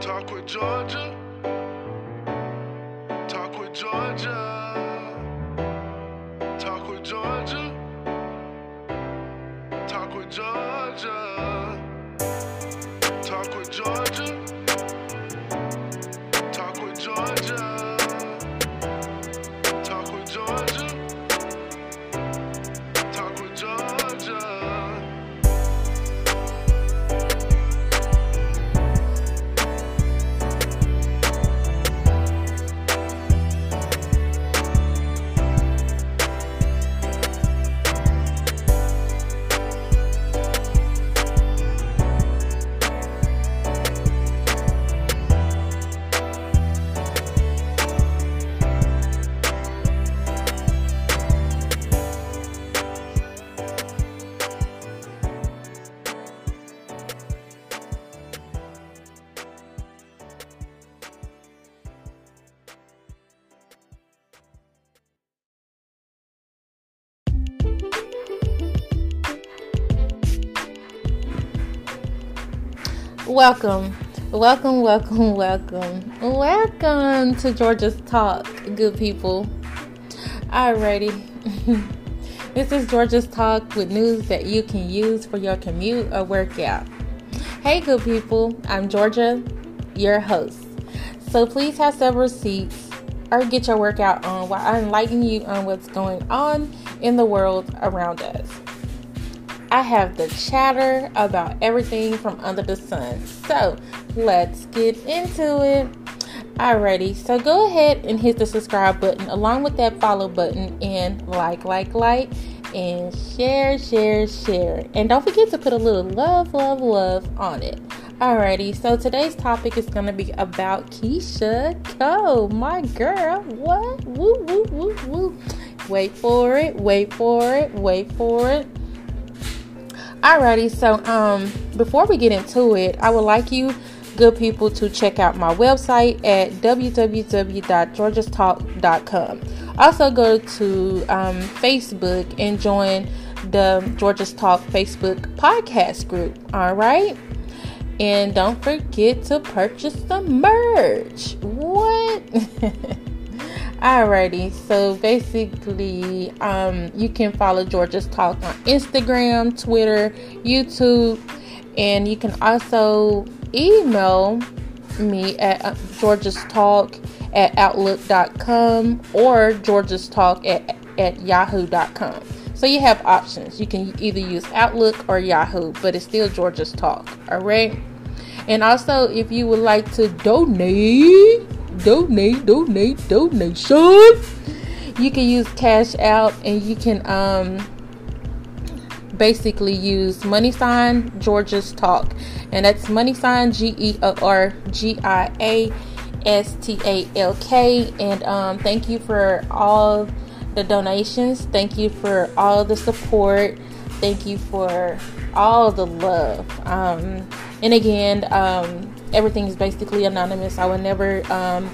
Talk with Georgia. Talk with Georgia. Talk with Georgia. Talk with Georgia. Welcome, welcome, welcome, welcome, welcome to Georgia's Talk, good people. Alrighty, this is Georgia's Talk with news that you can use for your commute or workout. Hey, good people, I'm Georgia, your host. So please have several seats or get your workout on while I enlighten you on what's going on in the world around us. I have the chatter about everything from under the sun. So let's get into it. Alrighty, so go ahead and hit the subscribe button along with that follow button and like, like, like, and share, share, share. And don't forget to put a little love, love, love on it. Alrighty, so today's topic is to be about Keyshia Cole, my girl. What? Woo, woo, woo, woo. Wait for it, wait for it, wait for it. Alrighty, so um before we get into it, I would like you good people to check out my website at www.georgiastalk.com. Also go to um, Facebook and join the Georgia's Talk Facebook podcast group. All right. And don't forget to purchase the merch. What? Alrighty, so basically, um, you can follow Georgia's Talk on Instagram, Twitter, YouTube, and you can also email me at uh, Georgia's Talk at Outlook.com or Georgia's Talk at, at Yahoo.com. So you have options. You can either use Outlook or Yahoo, but it's still Georgia's Talk. All right. And also, if you would like to donate, donate, donate, donation. You can use Cash App and you can um basically use money sign Georgia's Talk. And that's money sign G E R G I A S T A L K. And um thank you for all the donations. Thank you for all the support. Thank you for all the love. Um and again, um everything is basically anonymous. I would never um,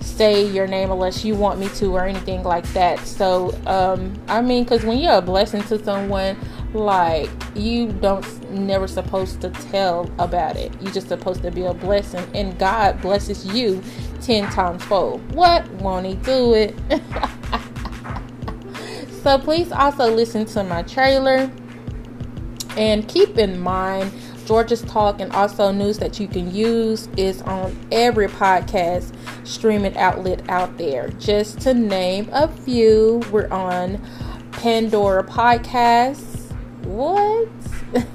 say your name unless you want me to or anything like that. So, um, I mean, because when you're a blessing to someone, like you don't never supposed to tell about it. You're just supposed to be a blessing, and God blesses you ten times fold. What won't He do it? so please also listen to my trailer, and keep in mind Georgia's Talk and also news that you can use is on every podcast streaming outlet out there. Just to name a few, we're on Pandora Podcasts. What?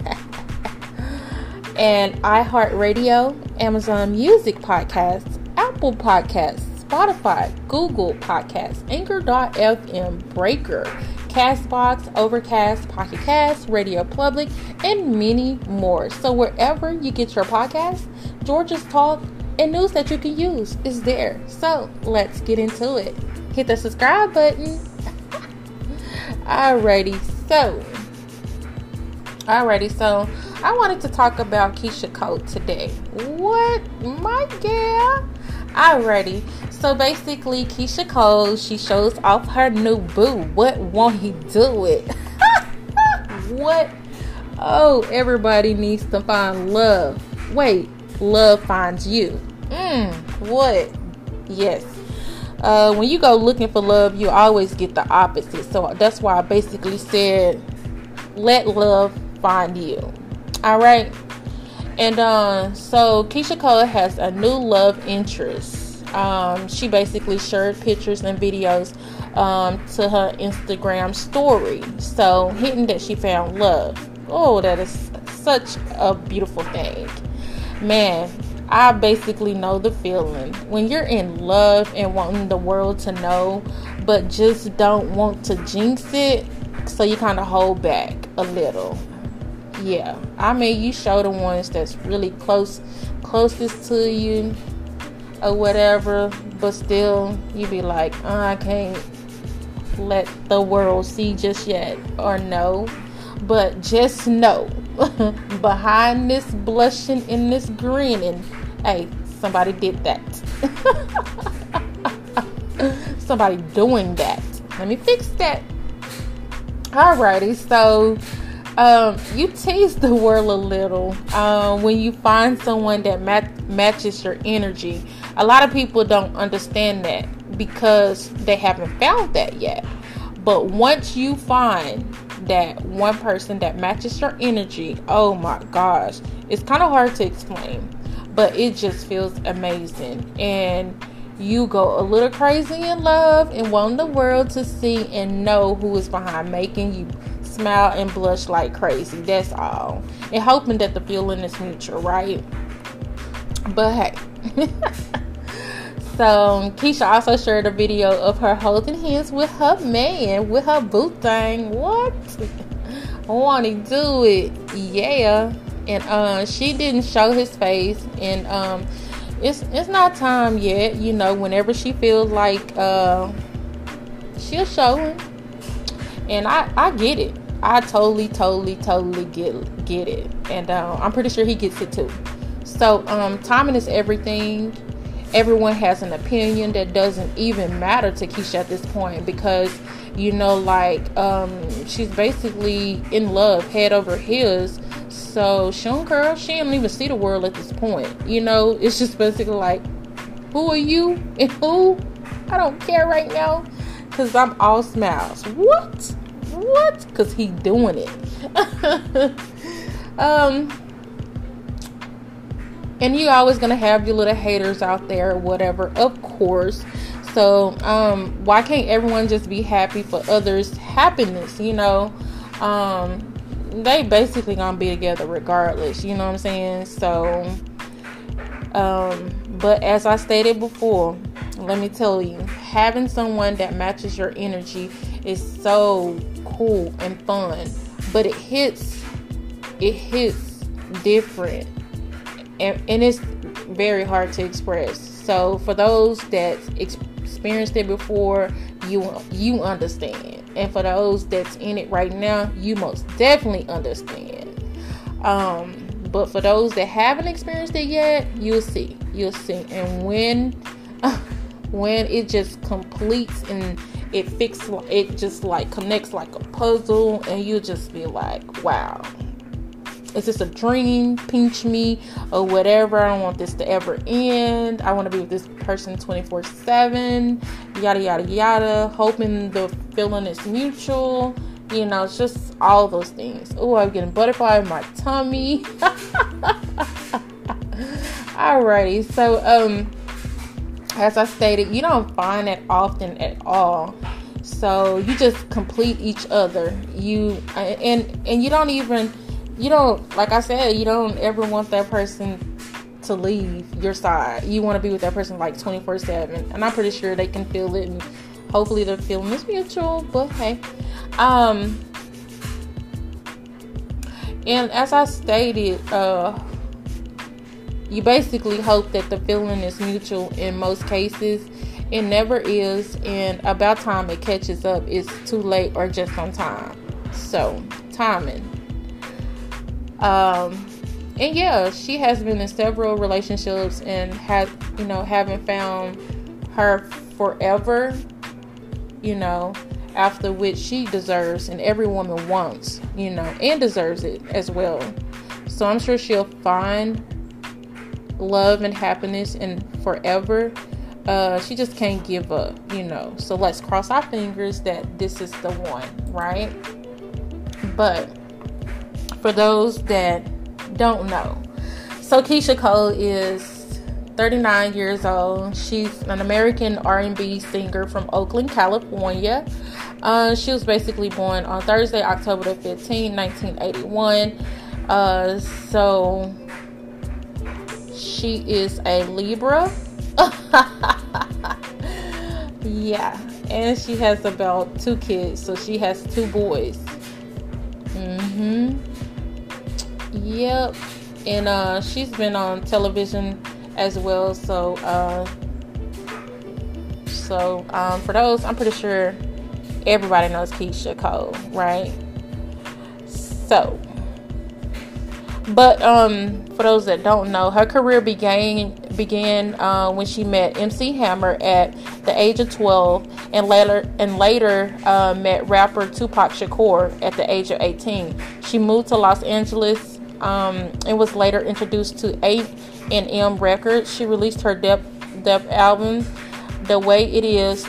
and iHeartRadio, Amazon Music Podcasts, Apple Podcasts, Spotify, Google Podcasts, Anchor.fm, Breaker, Castbox, Overcast, Pocket Cast, Radio Public, and many more. So wherever you get your podcast, Georgia's Talk and news that you can use is there. So let's get into it. Hit the subscribe button. Alrighty, so Alrighty, so I wanted to talk about Keyshia Cole today. What? My girl? Alrighty, so basically, Keyshia Cole, she shows off her new boo. What won't he do it? what? Oh, everybody needs to find love. Wait, love finds you. Mm, what? Yes. Uh, when you go looking for love, you always get the opposite. So that's why I basically said, let love find you. All right. And uh, so Keyshia Cole has a new love interest. Um, she basically shared pictures and videos um, to her Instagram story. So, hinting that she found love. Oh, that is such a beautiful thing. Man, I basically know the feeling when you're in love and wanting the world to know, but just don't want to jinx it. So, you kind of hold back a little. Yeah, I mean, you show the ones that's really close, closest to you, or whatever, but still, you be like, oh, I can't let the world see just yet or no. But just know behind this blushing and this grinning, hey, somebody did that. somebody doing that. Let me fix that. Alrighty, so um, you tease the world a little um, when you find someone that mat- matches your energy. A lot of people don't understand that because they haven't found that yet. But once you find that one person that matches your energy, oh my gosh, it's kind of hard to explain, but it just feels amazing. And you go a little crazy in love and want the world to see and know who is behind making you smile and blush like crazy. That's all. And hoping that the feeling is mutual, right? But hey. So Keyshia also shared a video of her holding hands with her man, with her boo thing. What? I want to do it? Yeah. And uh, she didn't show his face, and um, it's it's not time yet. You know, whenever she feels like uh, she'll show him, and I I get it. I totally, totally, totally get get it, and uh, I'm pretty sure he gets it too. So um, timing is everything. Everyone has an opinion that doesn't even matter to Keyshia at this point because you know like um, she's basically in love head over heels. So don't care she don't even see the world at this point. You know it's just basically like who are you and who? I don't care right now because I'm all smiles. What? What? Because he doing it. Um and you always gonna have your little haters out there, whatever, of course. So, um, why can't everyone just be happy for others' happiness? You know, um, they basically gonna be together regardless. You know what I'm saying? So, um, but as I stated before, let me tell you, having someone that matches your energy is so cool and fun, but it hits, it hits different and, and it's very hard to express. So for those that experienced it before, you you understand, and for those that's in it right now, you most definitely understand. Um, but for those that haven't experienced it yet, you'll see, you'll see, and when when it just completes and it fixes, it just like connects like a puzzle, and you'll just be like, wow is this a dream? Pinch me or whatever. I don't want this to ever end. I want to be with this person 24 7. Yada, yada, yada. Hoping the feeling is mutual. You know, it's just all those things. Oh, I'm getting butterfly in my tummy. Alrighty, so um, as I stated, you don't find it often at all. So you just complete each other. You and and you don't even you don't like I said, you don't ever want that person to leave your side. You want to be with that person like 24 7. And I'm pretty sure they can feel it and hopefully the feeling is mutual. But hey. Um and as I stated, uh you basically hope that the feeling is mutual in most cases. It never is, and about time it catches up, it's too late or just on time. So, timing. Um, and yeah, she has been in several relationships and has, you know, haven't found her forever, you know, after which she deserves and every woman wants, you know, and deserves it as well. So I'm sure she'll find love and happiness and forever, uh, she just can't give up, you know. So let's cross our fingers that this is the one, right? But for those that don't know, so Keyshia Cole is 39 years old. She's an American R&B singer from Oakland, California. Uh, she was basically born on Thursday, October the 15th, 1981. Uh, so she is a Libra. yeah, and she has about two kids, so she has two boys. Mhm. Yep. And uh, she's been on television as well. So, uh, so um, for those, I'm pretty sure everybody knows Keyshia Cole, right? So, but um, for those that don't know, her career began began uh, when she met MC Hammer at the age of 12, and later and later uh, met rapper Tupac Shakur at the age of 18. She moved to Los Angeles um, and was later introduced to A and M Records. She released her debut deb album, "The Way It Is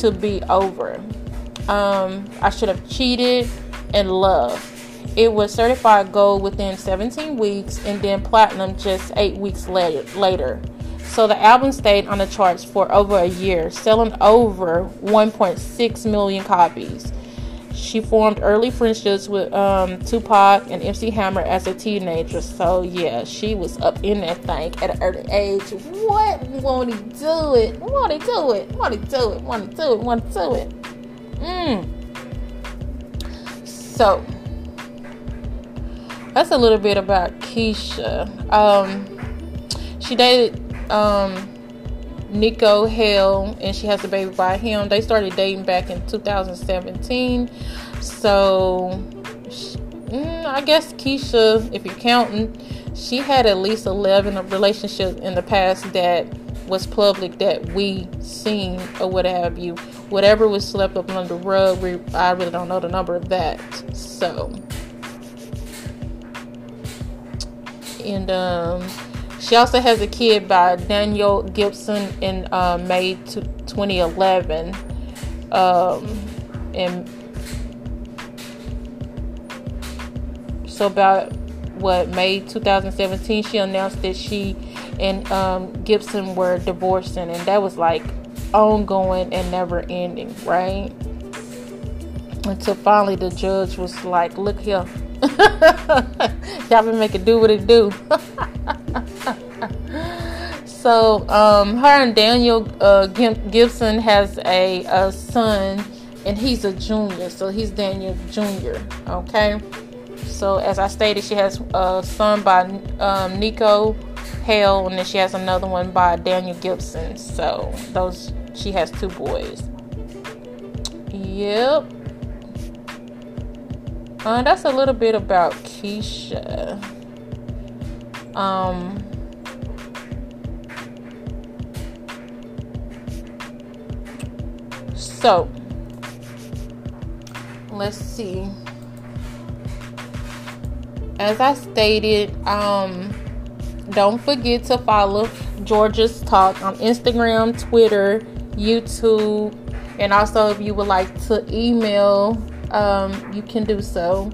to Be Over." Um, I should have cheated and love. It was certified gold within 17 weeks and then platinum just eight weeks later. So the album stayed on the charts for over a year, selling over 1.6 million copies. She formed early friendships with um, Tupac and MC Hammer as a teenager. So yeah, she was up in that thing at an early age. What? Won't he do it? Won't he do it? Won't he do it? Won't he do it? Won't he do it? Mm. So that's a little bit about Keyshia. Um, she dated um, Niko Khale, and she has a baby by him. They started dating back in 2017. So, mm, I guess Keyshia, if you're counting, she had at least 11 relationships in the past that was public that we seen or what have you. Whatever was swept up under the rug, we, I really don't know the number of that. So. and um, she also has a kid by Daniel Gibson in uh, May 2011. Um, and so about what May 2017, she announced that she and um, Gibson were divorcing, and that was like ongoing and never ending, right? Until finally the judge was like, "Look here." Y'all been making do what it do. so, um, her and Daniel uh, Gibson has a, a son, and he's a junior. So he's Daniel Junior. Okay. So as I stated, she has a son by um, Niko Khale, and then she has another one by Daniel Gibson. So those she has two boys. Yep. Uh, that's a little bit about Keyshia. Um, so, let's see. As I stated, um, don't forget to follow Georgia's Talk on Instagram, Twitter, YouTube, and also if you would like to email um, you can do so.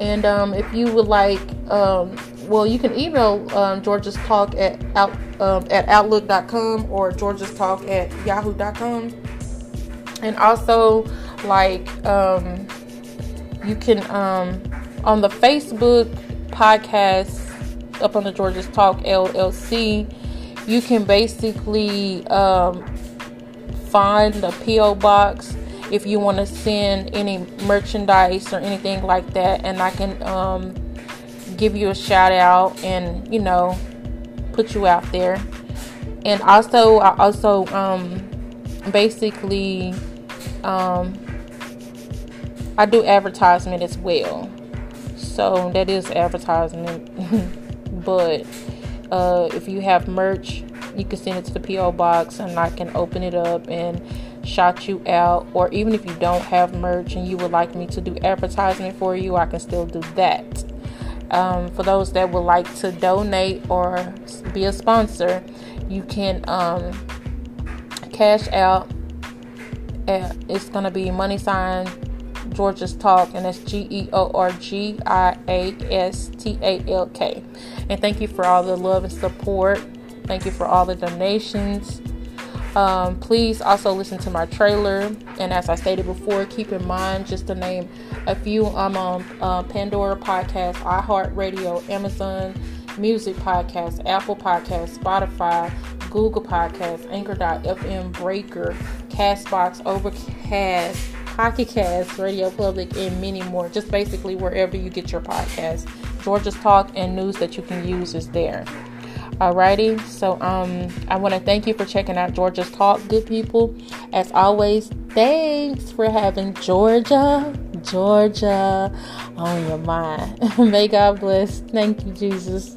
And um, if you would like, um, well, you can email um, Georgia's Talk at out, um, at outlook.com or Georgia's Talk at yahoo.com. And also, like, um, you can um, on the Facebook podcast up on the Georgia's Talk LLC, you can basically um, find the PO box if you want to send any merchandise or anything like that, and I can um, give you a shout out and you know put you out there. And also, I also um, basically um, I do advertisement as well, so that is advertisement. but uh, if you have merch, you can send it to the PO box, and I can open it up and shout you out, or even if you don't have merch and you would like me to do advertisement for you, I can still do that. Um, for those that would like to donate or be a sponsor, you can um, cash out. it's going to be money sign Georgia's Talk, and that's G E O R G I A S T A L K. And thank you for all the love and support. Thank you for all the donations. Um, please also listen to my trailer. And as I stated before, keep in mind just to name a few. I'm on uh, Pandora Podcast, iHeartRadio, Amazon Music Podcast, Apple Podcast, Spotify, Google Podcast, Anchor.fm, Breaker, Castbox, Overcast, Pocket Cast, Radio Public, and many more. Just basically wherever you get your podcast. Georgia's Talk and news that you can use is there. Alrighty, so um, I want to thank you for checking out Georgia's Talk, good people. As always, thanks for having Georgia, Georgia on your mind. May God bless. Thank you, Jesus.